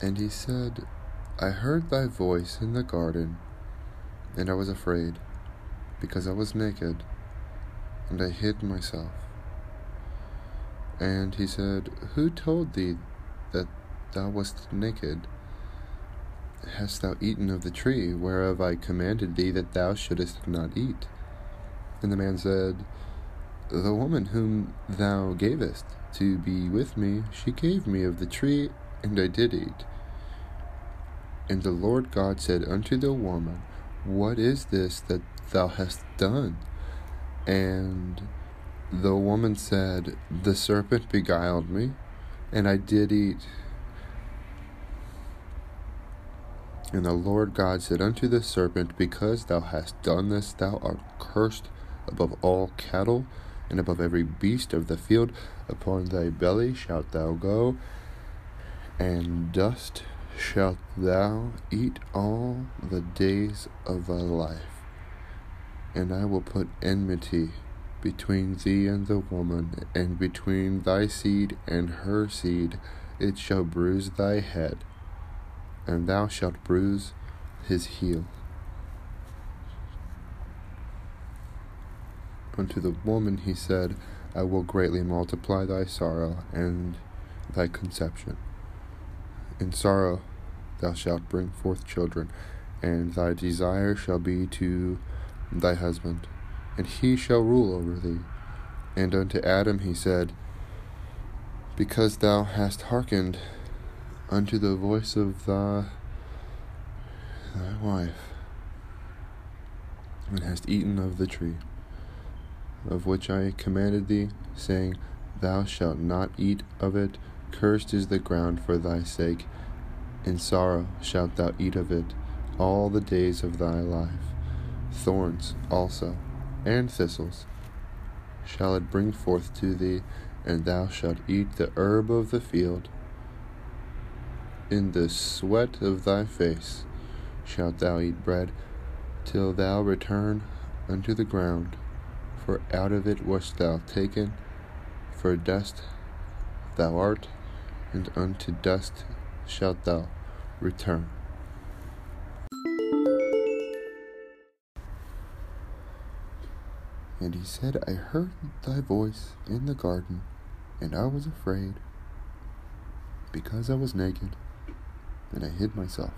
And he said, I heard thy voice in the garden, and I was afraid, because I was naked, and I hid myself. And he said, Who told thee that thou wast naked? Hast thou eaten of the tree whereof I commanded thee that thou shouldest not eat? And the man said, The woman whom thou gavest to be with me, she gave me of the tree, and I did eat. And the Lord God said unto the woman, What is this that thou hast done? And the woman said, The serpent beguiled me, and I did eat. And the Lord God said unto the serpent, Because thou hast done this, thou art cursed above all cattle, and above every beast of the field. Upon thy belly shalt thou go, and dust shalt thou eat all the days of thy life. And I will put enmity between thee and the woman, and between thy seed and her seed. It shall bruise thy head and thou shalt bruise his heel. Unto the woman he said, I will greatly multiply thy sorrow and thy conception. In sorrow thou shalt bring forth children, and thy desire shall be to thy husband, and he shall rule over thee. And unto Adam he said, Because thou hast hearkened unto the voice of thy, thy wife, and hast eaten of the tree, of which I commanded thee, saying, Thou shalt not eat of it, cursed is the ground for thy sake, in sorrow shalt thou eat of it all the days of thy life. Thorns also, and thistles, shall it bring forth to thee, and thou shalt eat the herb of the field. In the sweat of thy face shalt thou eat bread, till thou return unto the ground, for out of it wast thou taken, for dust thou art, and unto dust shalt thou return. And he said, I heard thy voice in the garden, and I was afraid, because I was naked and I hid myself.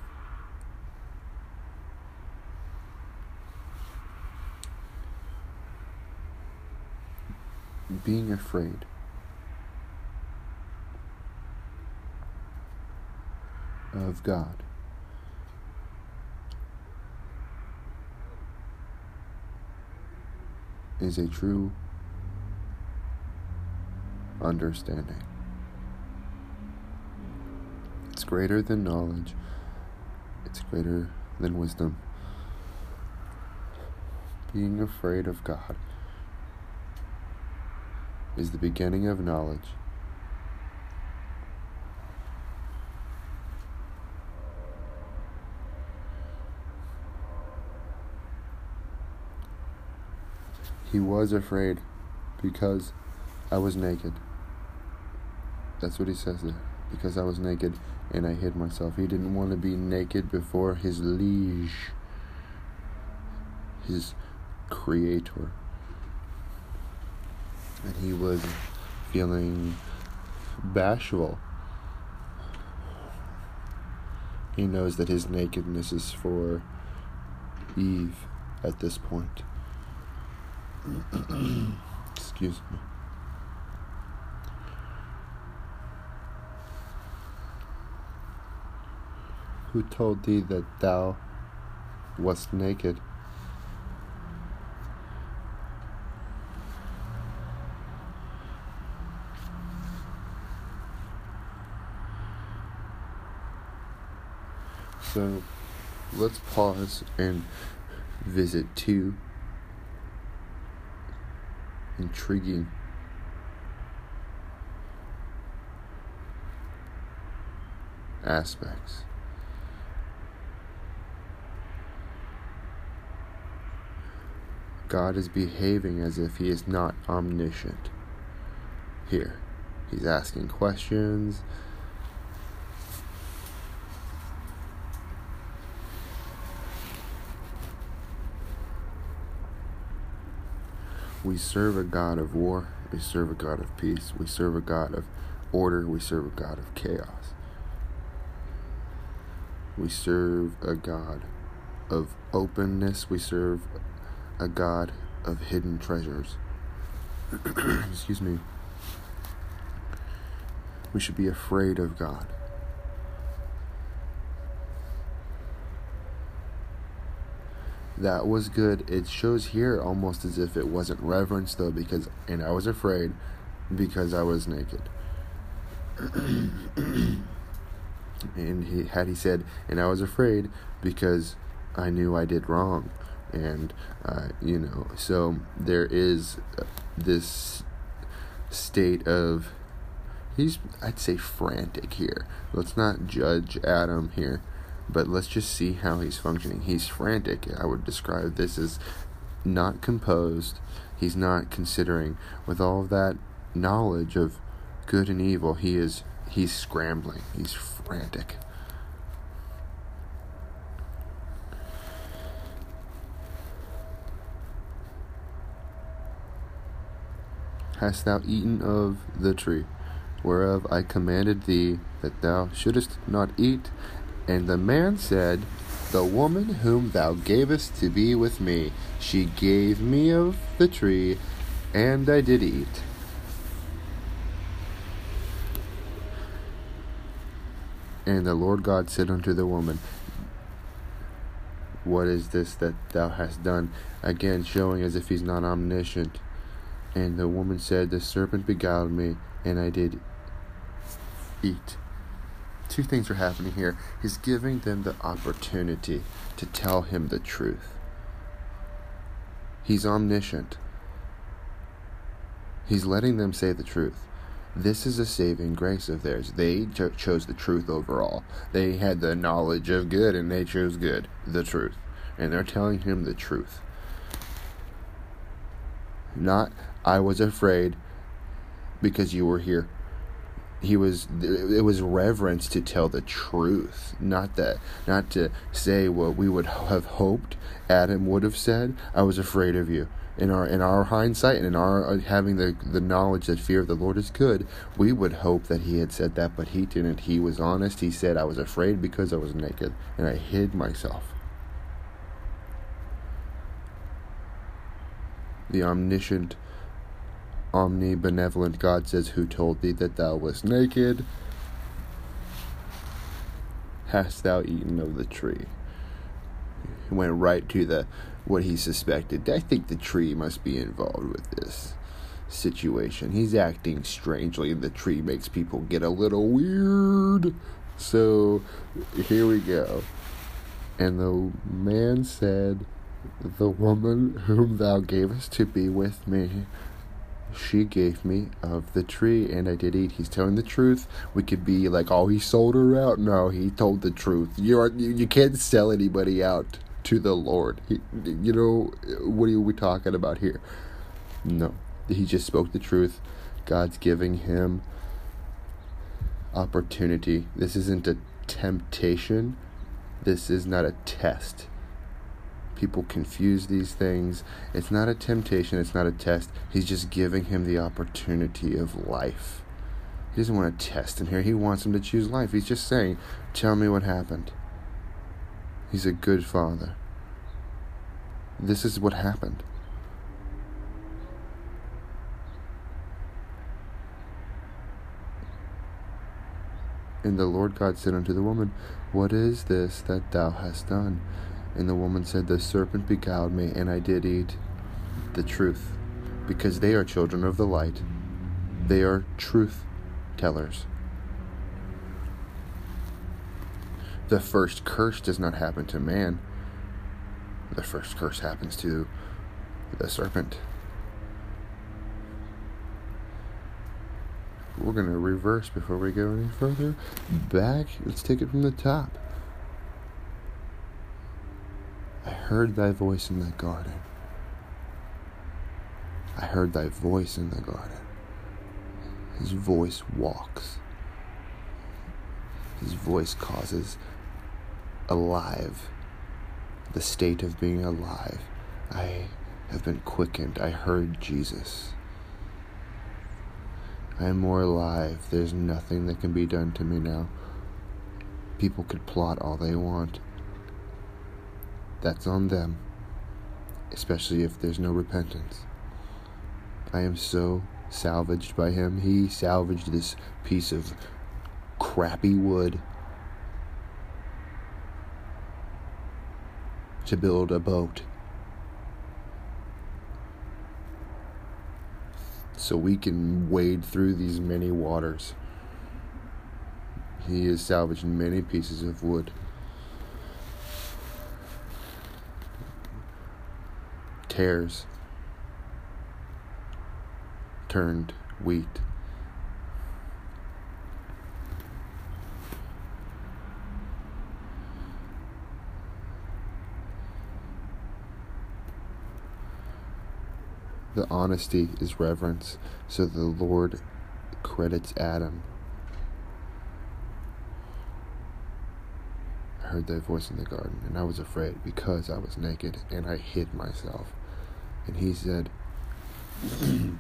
Being afraid. Of God. Is a true understanding. It's greater than knowledge, it's greater than wisdom. Being afraid of God is the beginning of knowledge. He was afraid because I was naked. That's what he says there. Because I was naked and I hid myself. He didn't want to be naked before his liege, his creator. And he was feeling bashful. He knows that his nakedness is for Eve at this point. Excuse me. Who told thee that thou wast naked? So let's pause and visit two intriguing aspects. God is behaving as if he is not omniscient. Here, he's asking questions. We serve a God of war. We serve a God of peace. We serve a God of order. We serve a God of chaos. We serve a God of openness. We serve a God of hidden treasures. Excuse me. We should be afraid of God. That was good. It shows here almost as if it wasn't reverence though, because and I was afraid because I was naked. and he had he said, and I was afraid because I knew I did wrong, and uh, you know, so there is this state of he's I'd say frantic here. Let's not judge Adam here, but let's just see how he's functioning. He's frantic. I would describe this as not composed. He's not considering with all of that knowledge of good and evil. He is he's scrambling. He's frantic. Hast thou eaten of the tree, whereof I commanded thee that thou shouldest not eat? And the man said, The woman whom thou gavest to be with me, she gave me of the tree, and I did eat. And the Lord God said unto the woman, What is this that thou hast done? Again, showing as if he's not omniscient. And the woman said, The serpent beguiled me, and I did eat. Two things are happening here. He's giving them the opportunity to tell him the truth. He's omniscient. He's letting them say the truth. This is a saving grace of theirs. They cho- chose the truth overall. They had the knowledge of good and they chose good, the truth. And they're telling him the truth. Not, I was afraid because you were here. He was, it was reverence to tell the truth, not that, not to say what we would have hoped Adam would have said. I was afraid of you. In our in our hindsight and in our uh, having the the knowledge that fear of the Lord is good, we would hope that he had said that, but he didn't. He was honest. He said, "I was afraid because I was naked and I hid myself." The omniscient, omnibenevolent God says, Who told thee that thou wast naked? Hast thou eaten of the tree? He went right to the what he suspected. I think the tree must be involved with this situation. He's acting strangely, and the tree makes people get a little weird. So here we go. And the man said, the woman whom thou gavest to be with me, she gave me of the tree, and I did eat. He's telling the truth. We could be like, oh, he sold her out. No, he told the truth. You are you, you can't sell anybody out to the Lord. He, you know what are we talking about here? No, he just spoke the truth. God's giving him opportunity. This isn't a temptation. This is not a test. People confuse these things. It's not a temptation, it's not a test. He's just giving him the opportunity of life. He doesn't want to test him here. He wants him to choose life. He's just saying, Tell me what happened. He's a good father. This is what happened. And the Lord God said unto the woman, What is this that thou hast done? And the woman said, The serpent beguiled me, and I did eat the truth, because they are children of the light. They are truth tellers. The first curse does not happen to man, the first curse happens to the serpent. We're going to reverse before we go any further. Back, let's take it from the top. I heard thy voice in the garden. I heard thy voice in the garden. His voice walks. His voice causes alive, the state of being alive. I have been quickened. I heard Jesus. I am more alive. There's nothing that can be done to me now. People could plot all they want. That's on them, especially if there's no repentance. I am so salvaged by him. He salvaged this piece of crappy wood to build a boat. So we can wade through these many waters. He has salvaged many pieces of wood. Tares turned wheat. The honesty is reverence, so the Lord credits Adam. I heard that voice in the garden, and I was afraid because I was naked, and I hid myself. And he said,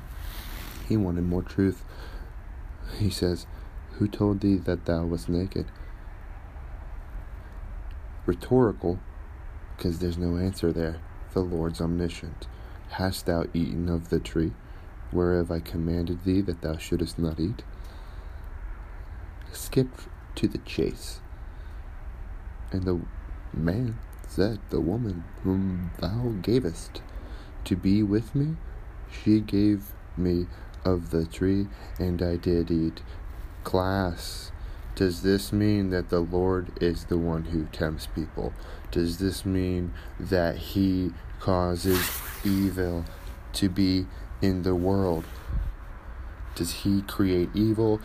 he wanted more truth. He says, Who told thee that thou wast naked? Rhetorical, because there's no answer there. The Lord's omniscient. Hast thou eaten of the tree whereof I commanded thee that thou shouldest not eat? Skip to the chase. And the man said, The woman whom thou gavest to be with me, she gave me of the tree, and I did eat. Class. Does this mean that the Lord is the one who tempts people? Does this mean that He causes evil to be in the world? Does He create evil?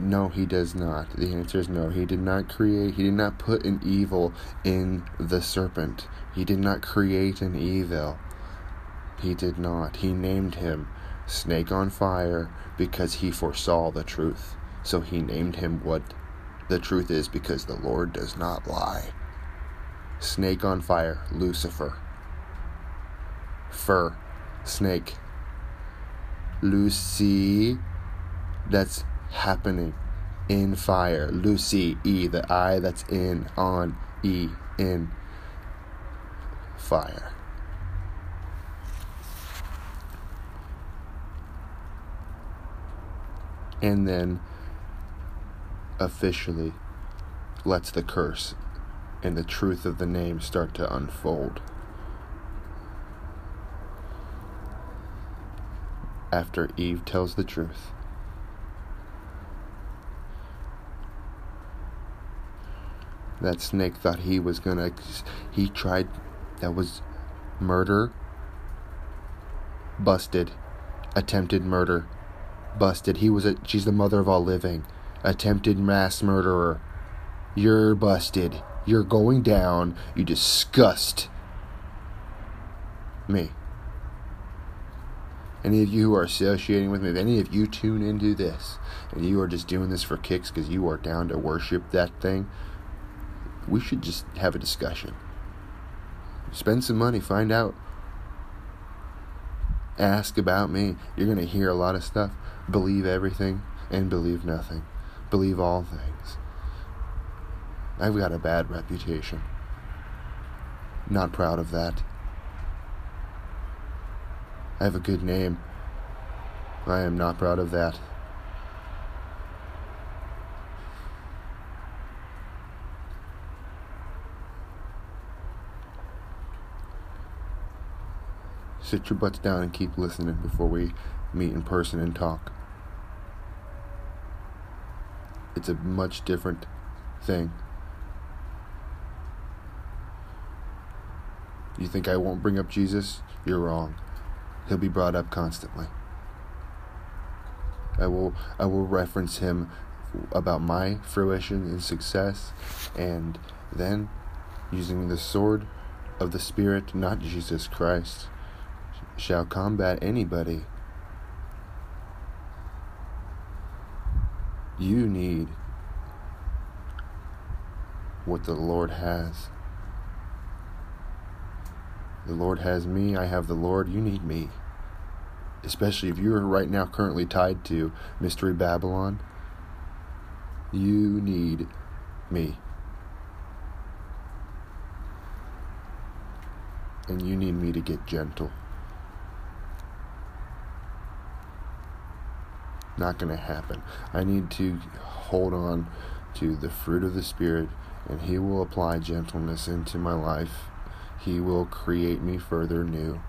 No, He does not. The answer is no. He did not create, He did not put an evil in the serpent. He did not create an evil. He did not. He named him Snake on Fire because he foresaw the truth. So he named him what the truth is because the Lord does not lie. Snake on Fire, Lucifer. Fur, snake. Lucy, that's happening in fire. Lucy, E, the I that's in, on, E, in fire. And then officially lets the curse and the truth of the name start to unfold. After Eve tells the truth, that snake thought he was gonna, he tried, that was murder, busted, attempted murder busted. He was a she's the mother of all living. Attempted mass murderer. You're busted. You're going down. You disgust me. Any of you who are associating with me, if any of you tune into this and you are just doing this for kicks because you are down to worship that thing, we should just have a discussion. Spend some money, find out. Ask about me. You're going to hear a lot of stuff. Believe everything and believe nothing. Believe all things. I've got a bad reputation. Not proud of that. I have a good name. I am not proud of that. Sit your butts down and keep listening before we meet in person and talk. It's a much different thing. You think I won't bring up Jesus? You're wrong. He'll be brought up constantly. I will I will reference him about my fruition and success and then using the sword of the spirit, not Jesus Christ, shall combat anybody You need what the Lord has. The Lord has me, I have the Lord, you need me. Especially if you're right now currently tied to Mystery Babylon, you need me. And you need me to get gentle. Not going to happen. I need to hold on to the fruit of the Spirit, and He will apply gentleness into my life. He will create me further new.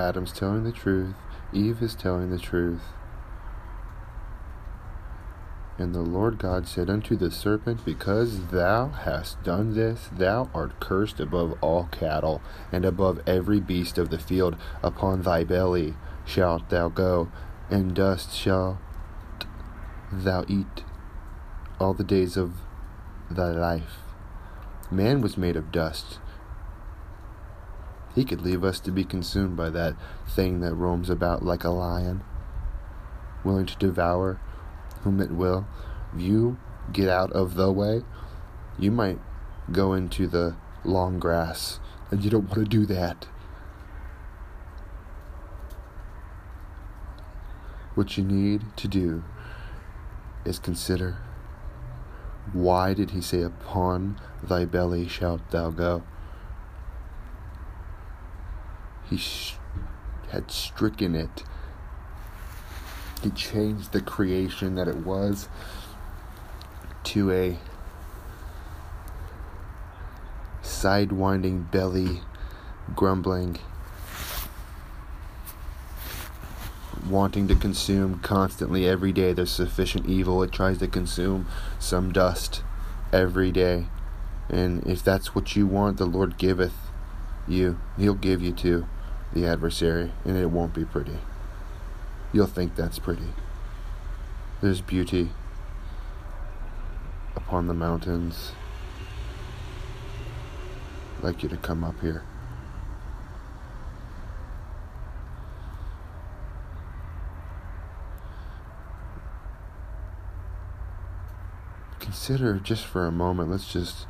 Adam's telling the truth. Eve is telling the truth. And the Lord God said unto the serpent, Because thou hast done this, thou art cursed above all cattle, and above every beast of the field. Upon thy belly shalt thou go, and dust shalt thou eat all the days of thy life. Man was made of dust. He could leave us to be consumed by that thing that roams about like a lion, willing to devour whom it will. You get out of the way, you might go into the long grass, and you don't want to do that. What you need to do is consider why did he say, Upon thy belly shalt thou go? He had stricken it he changed the creation that it was to a sidewinding belly, grumbling, wanting to consume constantly every day. There's sufficient evil. It tries to consume some dust every day. And if that's what you want, the Lord giveth you. He'll give you to the adversary, and it won't be pretty you'll think that's pretty. There's beauty upon the mountains. I'd like you to come up here. Consider just for a moment, let's just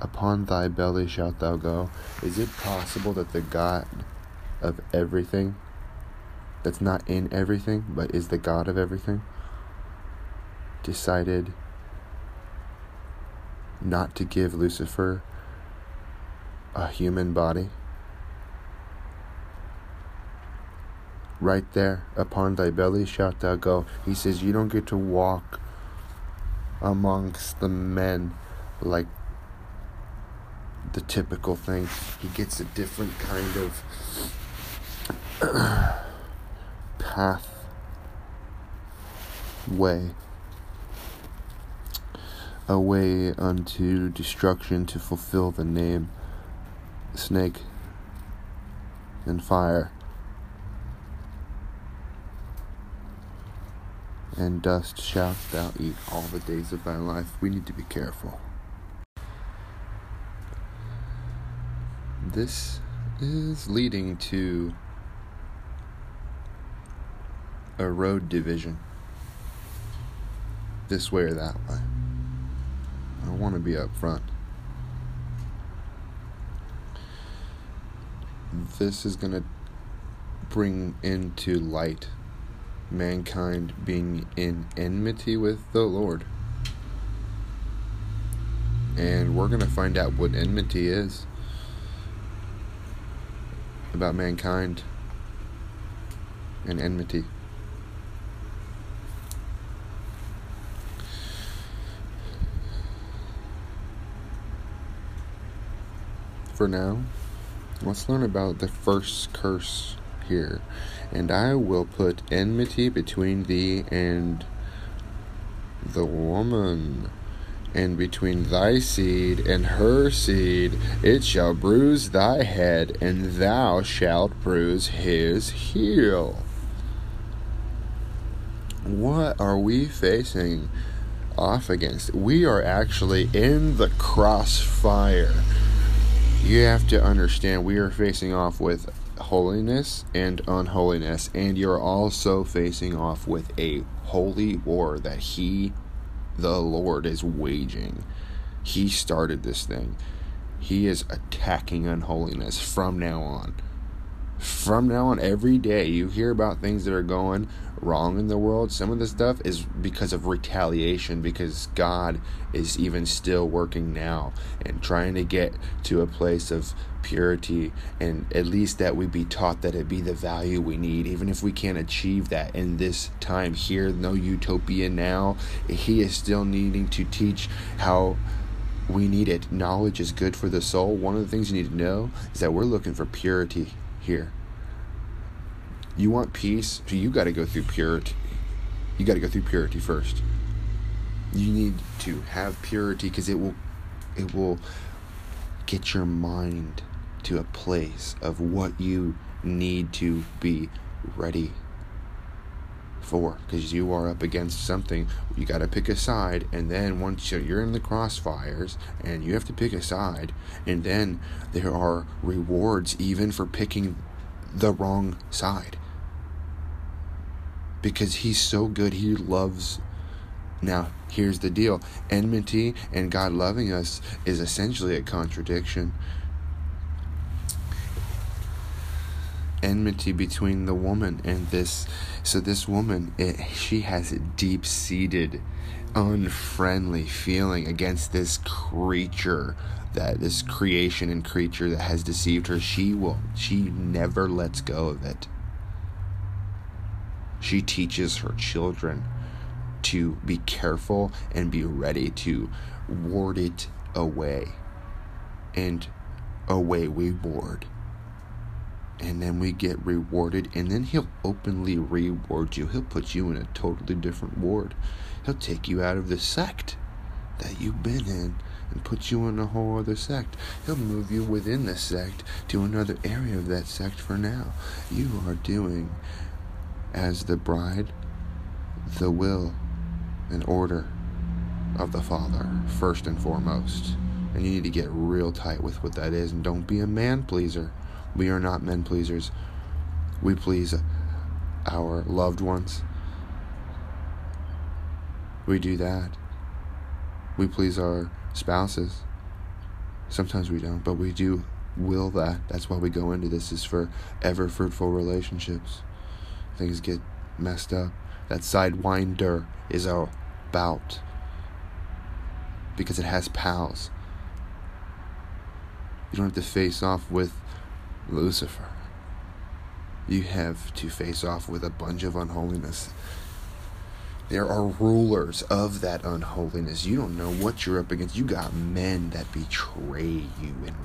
upon thy belly shalt thou go. Is it possible that the God of everything that's not in everything, but is the God of everything, decided not to give Lucifer a human body. Right there, upon thy belly shalt thou go. He says, You don't get to walk amongst the men like the typical thing. He gets a different kind of. path way a way unto destruction to fulfill the name snake and fire and dust shalt thou eat all the days of thy life we need to be careful this is leading to a road division this way or that way. I want to be up front. This is going to bring into light mankind being in enmity with the Lord. And we're going to find out what enmity is about mankind and enmity. for now, let's learn about the first curse here. And I will put enmity between thee and the woman, and between thy seed and her seed. It shall bruise thy head, and thou shalt bruise his heel. What are we facing? off against. We are actually in the crossfire. You have to understand we are facing off with holiness and unholiness, and you're also facing off with a holy war that He, the Lord, is waging. He started this thing. He is attacking unholiness from now on. From now on, every day you hear about things that are going wrong in the world. Some of the stuff is because of retaliation, because God is even still working now and trying to get to a place of purity, and at least that we be taught that it be the value we need, even if we can't achieve that in this time here, no utopia now. He is still needing to teach how we need it. Knowledge is good for the soul. One of the things you need to know is that we're looking for purity here. You want peace, so you got to go through purity. You got to go through purity first. You need to have purity because it will, it will get your mind to a place of what you need to be ready for because you are up against something you got to pick a side and then once you're in the crossfires and you have to pick a side and then there are rewards even for picking the wrong side because he's so good. He loves now here's the deal. Enmity and god loving us is essentially a contradiction. Enmity between the woman and this so this woman it, she has a deep seated unfriendly feeling against this creature that this creation and creature that has deceived her. She will she never lets go of it she teaches her children to be careful and be ready to ward it away. And away we ward. And then we get rewarded and then he'll openly reward you. He'll put you in a totally different ward. He'll take you out of the sect that you've been in and put you in a whole other sect. He'll move you within the sect to another area of that sect for now. You are doing as the bride the will and order of the father first and foremost and you need to get real tight with what that is and don't be a man pleaser we are not men pleasers. We please our loved ones. We do that. We please our spouses. Sometimes we don't, but we do will that. That's why we go into this is for ever fruitful relationships. Things get messed up. That sidewinder is about because it has pals. You don't have to face off with Lucifer. You have to face off with a bunch of unholiness. There are rulers of that unholiness. You don't know what you're up against. You got men that betray you, and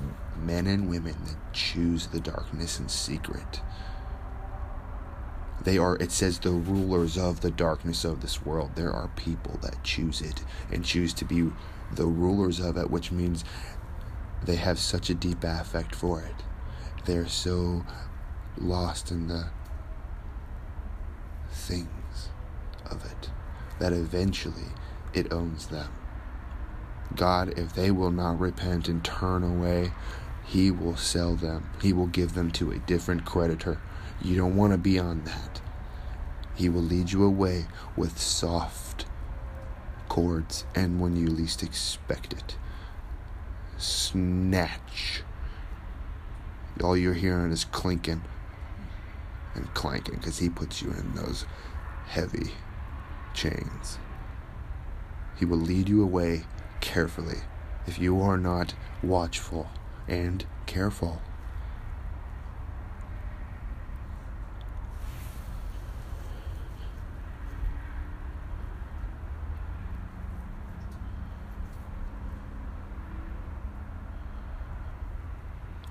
men and women that choose the darkness in secret. They are, it says, the rulers of the darkness of this world. There are people that choose it and choose to be the rulers of it, which means they have such a deep affect for it they're so lost in the things of it that eventually it owns them. God, if they will not repent and turn away, He will sell them. He will give them to a different creditor. You don't want to be on that. He will lead you away with soft cords and when you least expect it. Snatch all you're hearing is clinking and clanking because he puts you in those heavy chains. He will lead you away carefully if you are not watchful and careful.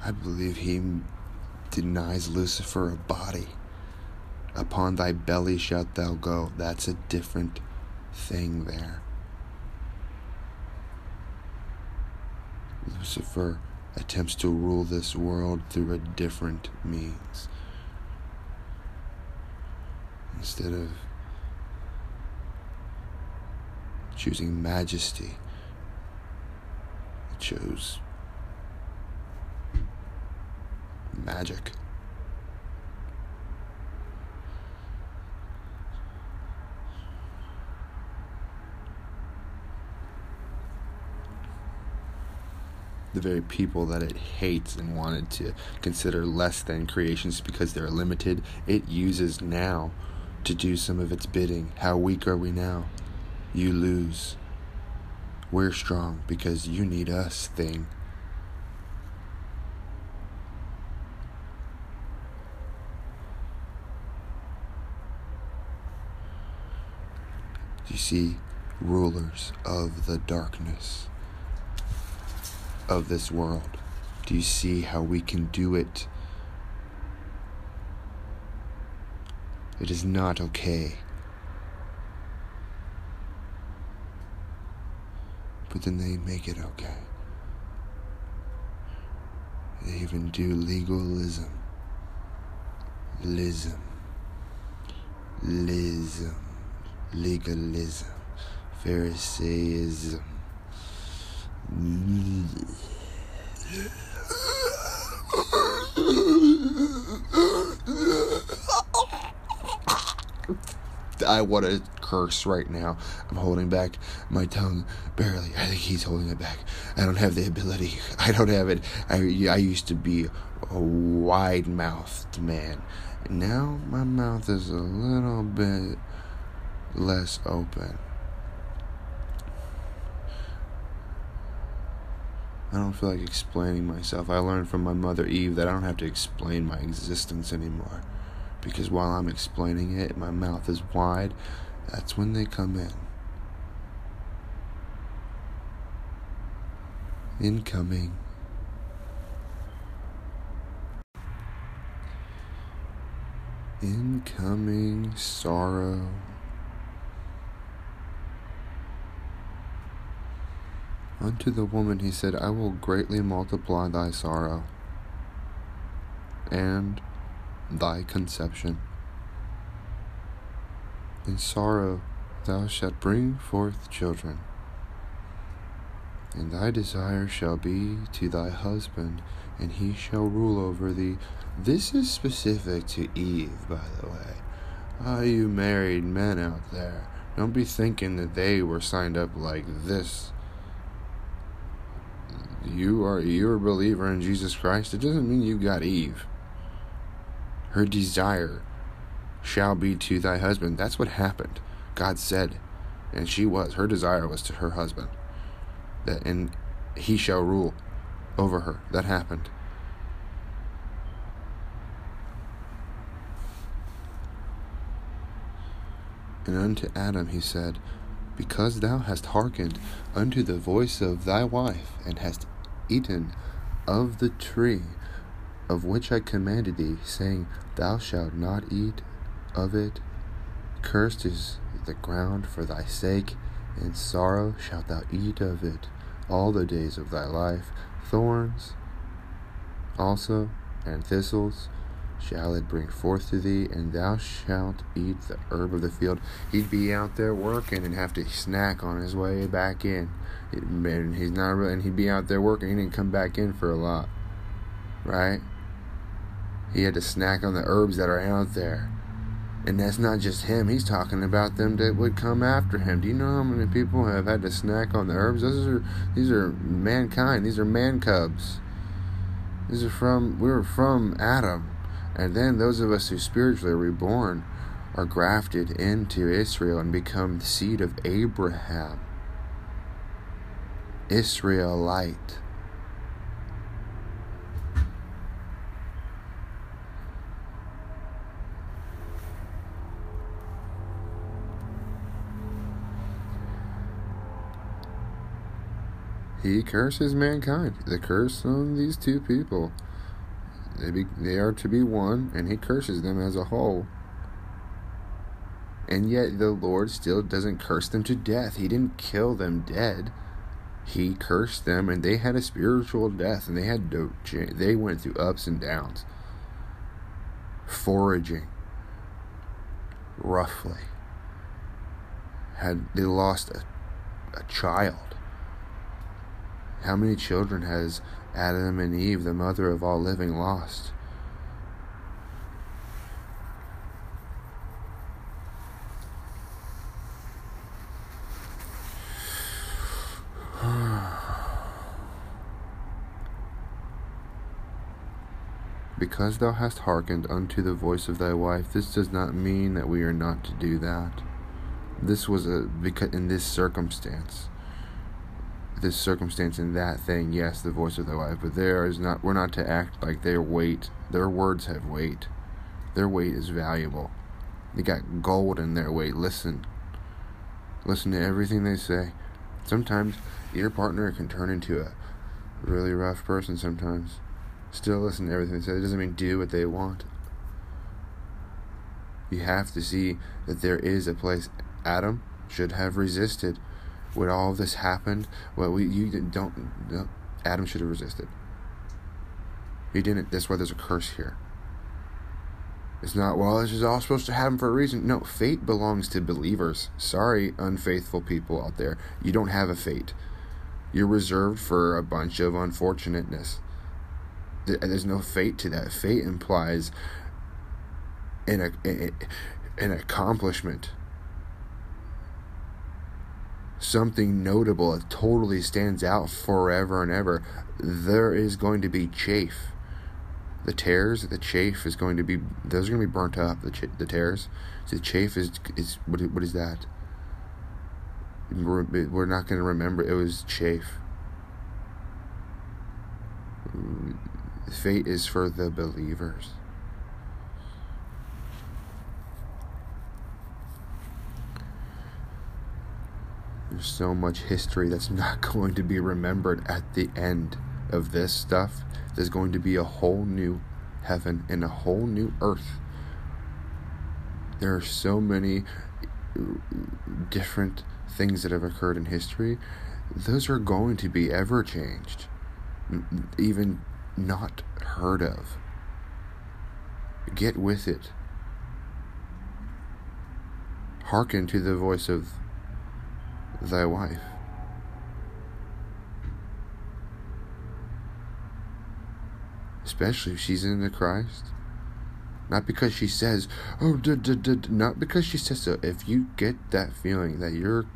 I believe he denies Lucifer a body. Upon thy belly shalt thou go. That's a different thing there. Lucifer attempts to rule this world through a different means. Instead of choosing majesty. It chose magic. the very people that it hates and wanted to consider less than creations because they're limited, it uses now to do some of its bidding. How weak are we now? You lose. We're strong because you need us, thing. See, rulers of the darkness of this world? Do you see how we can do it? It is not okay. But then they make it okay. They even do legalism. Lism. Lism. Legalism. Pharisaism. I want to curse right now. I'm holding back my tongue barely. I think he's holding it back. I don't have the ability. I don't have it. I, I used to be a wide mouthed man. Now my mouth is a little bit less open. I don't feel like explaining myself. I learned from my mother Eve that I don't have to explain my existence anymore. Because while I'm explaining it, my mouth is wide. That's when they come in. Incoming. Incoming sorrow. Unto the woman he said, I will greatly multiply thy sorrow and thy conception. In sorrow thou shalt bring forth children, and thy desire shall be to thy husband, and he shall rule over thee. This is specific to Eve, by the way. Ah, you married men out there, don't be thinking that they were signed up like this you are you're a believer in Jesus Christ, it doesn't mean you got Eve. Her desire shall be to thy husband. That's what happened. God said, and she was. Her desire was to her husband. That and he shall rule over her. That happened. And unto Adam he said, Because thou hast hearkened unto the voice of thy wife, and hast eaten of the tree of which I commanded thee, saying, Thou shalt not eat of it. Cursed is the ground for thy sake, in sorrow shalt thou eat of it all the days of thy life. Thorns also and thistles shall it bring forth to thee, and thou shalt eat the herb of the field. He'd be out there working and have to snack on his way back in. And he's not really, and he'd be out there working. He didn't come back in for a lot, right? He had to snack on the herbs that are out there. And that's not just him. He's talking about them that would come after him. Do you know how many people have had to snack on the herbs? Those are these are mankind. These are man cubs. These are from we were from Adam. And then those of us who spiritually are reborn are grafted into Israel and become the seed of Abraham. Israelite. He curses mankind. The curse on these two people. They, be, they are to be one, and he curses them as a whole. And yet the Lord still doesn't curse them to death. He didn't kill them dead. He cursed them, and they had a spiritual death, and they had they went through ups and downs, foraging, roughly. Had they lost a a child. How many children has Adam and Eve, the mother of all living, lost? Because thou hast hearkened unto the voice of thy wife, this does not mean that we are not to do that. This was a because in this circumstance, this circumstance and that thing, yes, the voice of thy wife, but there is not. We're not to act like their weight. Their words have weight. Their weight is valuable. They got gold in their weight. Listen. Listen to everything they say. Sometimes your partner can turn into a really rough person. Sometimes Still listen to everything they say. It doesn't mean do what they want. You have to see that there is a place. Adam should have resisted when all of this happened. Well, we you don't. No, Adam should have resisted. He didn't. That's why there's a curse here. It's not, well, this is all supposed to happen for a reason. No, fate belongs to believers. Sorry, unfaithful people out there. You don't have a fate. You're reserved for a bunch of unfortunateness there's no fate to that. Fate implies an an accomplishment, something notable that totally stands out forever and ever. There is going to be chafe. The tears, the chafe is going to be. Those are going to be burnt up. The ch- the tares. So the chafe is is what what is that? We're not going to remember. It was chafe Fate is for the believers. There's so much history that's not going to be remembered at the end of this stuff. There's going to be a whole new heaven and a whole new earth. There are so many different things that have occurred in history. Those are going to be ever changed. Even not heard of. Get with it. Hearken to the voice of thy wife. Especially if she's into Christ. Not because she says, oh, duh, duh, duh, not because she says so. If you get that feeling that your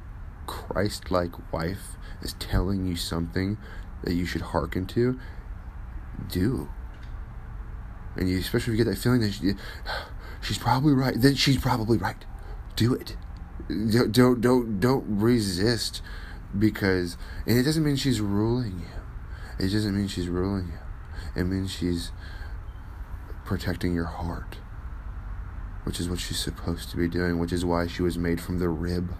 Christ like wife is telling you something that you should hearken to, do. And you, especially if you get that feeling that she, she's probably right, then she's probably right. Do it. Don't don't don't, don't resist because and it doesn't mean she's ruling you. It doesn't mean she's ruling you. It means she's protecting your heart, which is what she's supposed to be doing, which is why she was made from the rib,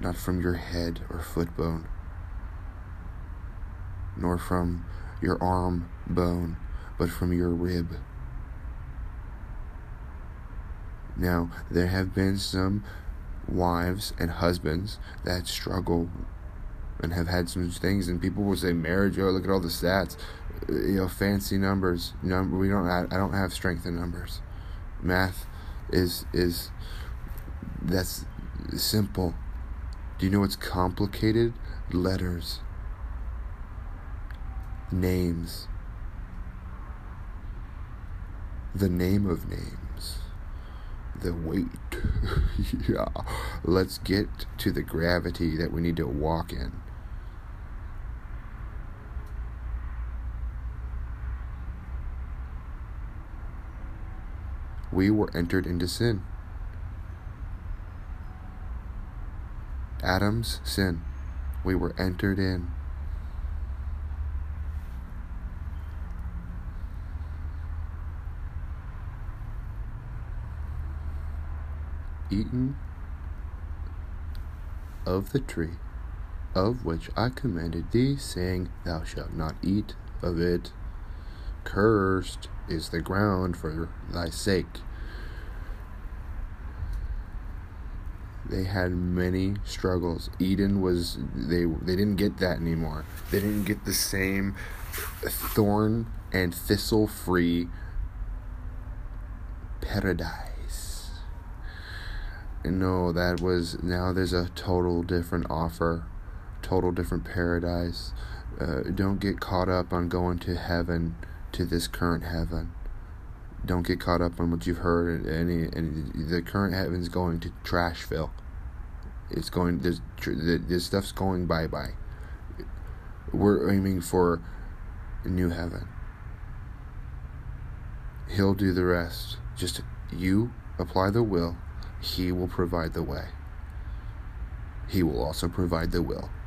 not from your head or foot bone nor from your arm bone, but from your rib. Now, there have been some wives and husbands that struggle and have had some things, and people will say marriage. Oh, look at all the stats, you know, fancy numbers. Number we don't. I, I don't have strength in numbers. Math is is that's simple. Do you know what's complicated? Letters names. The name of names. The weight. yeah. Let's get to the gravity that we need to walk in. We were entered into sin. Adam's sin. We were entered in. Eaten of the tree of which I commanded thee, saying, Thou shalt not eat of it. Cursed is the ground for thy sake. They had many struggles. Eden was they they didn't get that anymore. They didn't get the same thorn and thistle free paradise no, that was now there's a total different offer, total different paradise. Uh, don't get caught up on going to heaven, to this current heaven. Don't get caught up on what you've heard. Any, any the current heaven's going to Trashville. It's going. This this stuff's going bye bye. We're aiming for a new heaven. He'll do the rest. Just you apply the will, He will provide the way. He will also provide the will.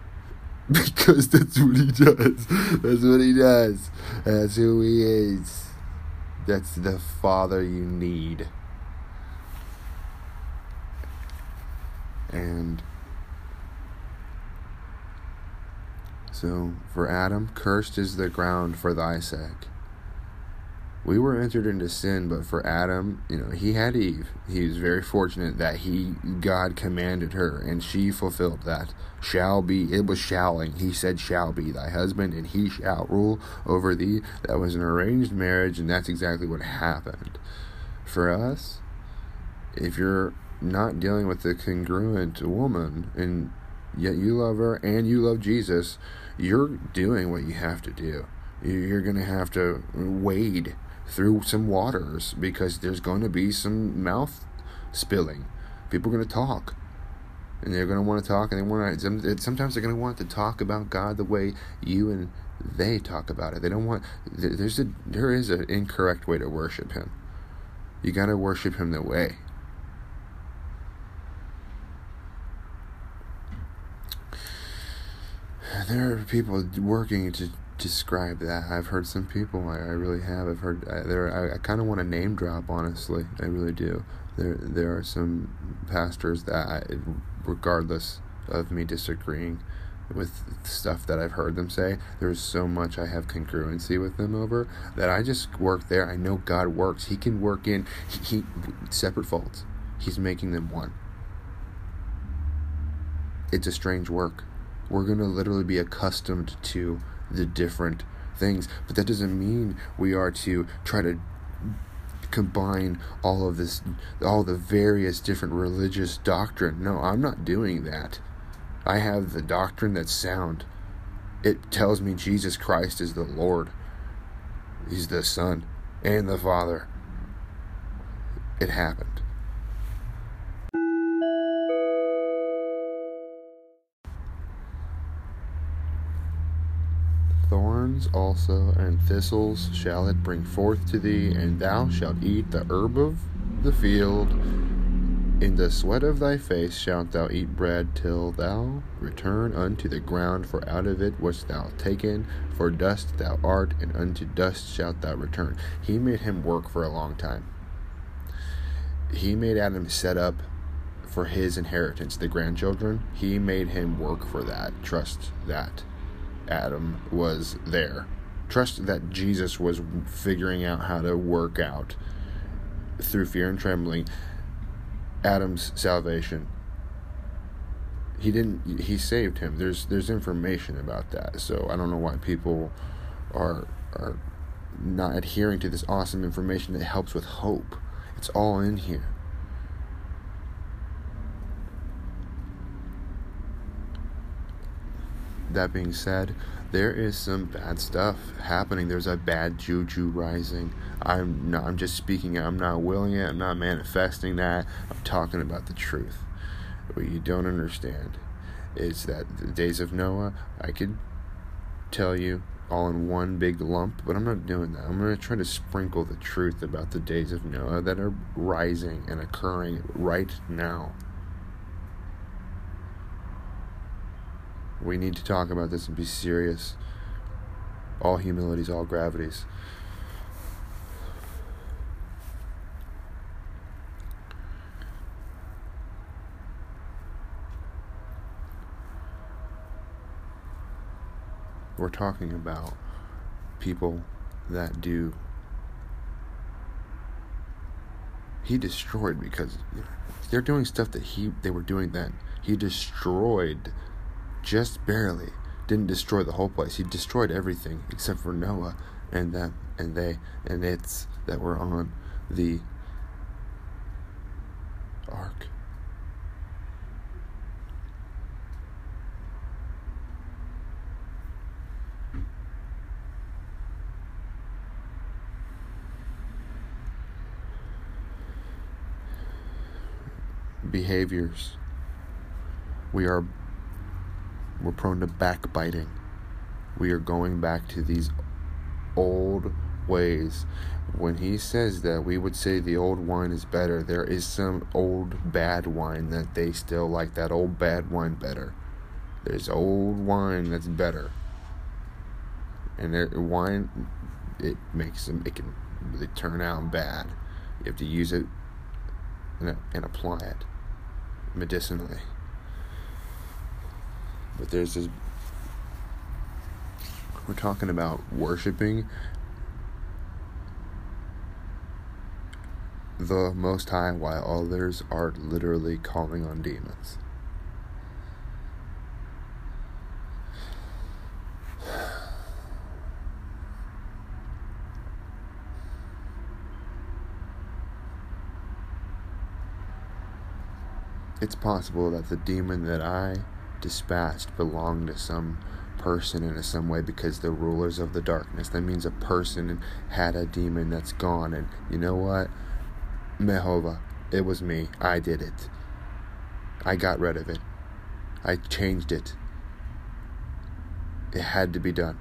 Because that's what He does. That's what He does. That's who He is. That's the Father you need. And so for Adam, cursed is the ground for thy sake we were entered into sin, but for Adam, you know, he had Eve. He was very fortunate that he God commanded her and she fulfilled that. Shall be it was shalling. He said shall be thy husband and he shall rule over thee. That was an arranged marriage and that's exactly what happened. For us, if you're not dealing with a congruent woman and yet you love her and you love Jesus, you're doing what you have to do. You're going to have to wade through some waters because there's going to be some mouth spilling. People are going to talk. And they're going to want to talk, and they want to. Sometimes they're going to want to talk about God the way you and they talk about it. They don't want. There's a there is an incorrect way to worship Him. You got to worship Him the way. There are people working to describe that. I've heard some people. I, I really have. I've heard I, there. I, I kind of want to name drop. Honestly, I really do. There, there are some pastors that, I, regardless of me disagreeing with stuff that I've heard them say, there's so much I have congruency with them over that I just work there. I know God works. He can work in he, he separate faults. He's making them one. It's a strange work. We're to literally be accustomed to the different things. But that doesn't mean we are to try to combine all of this, all the various different religious doctrine. No, I'm not doing that. I have the doctrine that's sound. It tells me Jesus Christ is the Lord, He's the Son and the Father. It happened. Thorns also and thistles shall it bring forth to thee, and thou shalt eat the herb of the field. In the sweat of thy face shalt thou eat bread till thou return unto the ground, for out of it wast thou taken, for dust thou art, and unto dust shalt thou return. He made him work for a long time. He made Adam set up for his inheritance, the grandchildren. He made him work for that. Trust that. Adam was there. Trust that Jesus was figuring out how to work out through fear and trembling Adam's salvation. He didn't he saved him. There's there's information about that. So I don't know why people are are not adhering to this awesome information that helps with hope. It's all in here. That being said, there is some bad stuff happening. There's a bad juju rising. I'm not, I'm just speaking I'm not willing it. I'm not manifesting that. I'm talking about the truth. What you don't understand is that the days of Noah, I could tell you all in one big lump, but I'm not doing that. I'm going to try to sprinkle the truth about the days of Noah that are rising and occurring right now. We need to talk about this and be serious. All humilities, all gravities. We're talking about people that do. He destroyed because they're doing stuff that he they were doing then. He destroyed just barely didn't destroy the whole place. He destroyed everything except for Noah and them and they and its that were on the ark. Behaviors. We are we're prone to backbiting. We are going back to these old ways. When he says that, we would say the old wine is better. There is some old bad wine that they still like that old bad wine better. There's old wine that's better. And there, wine, it makes them, it can really turn out bad. You have to use it and, and apply it medicinally. But there's this. We're talking about worshiping the Most High while others are literally calling on demons. It's possible that the demon that I dispatched belong to some person in some way because the rulers of the darkness. That means a person had a demon that's gone, and you know what? Mehova, it was me. I did it. I got rid of it. I changed it. It had to be done.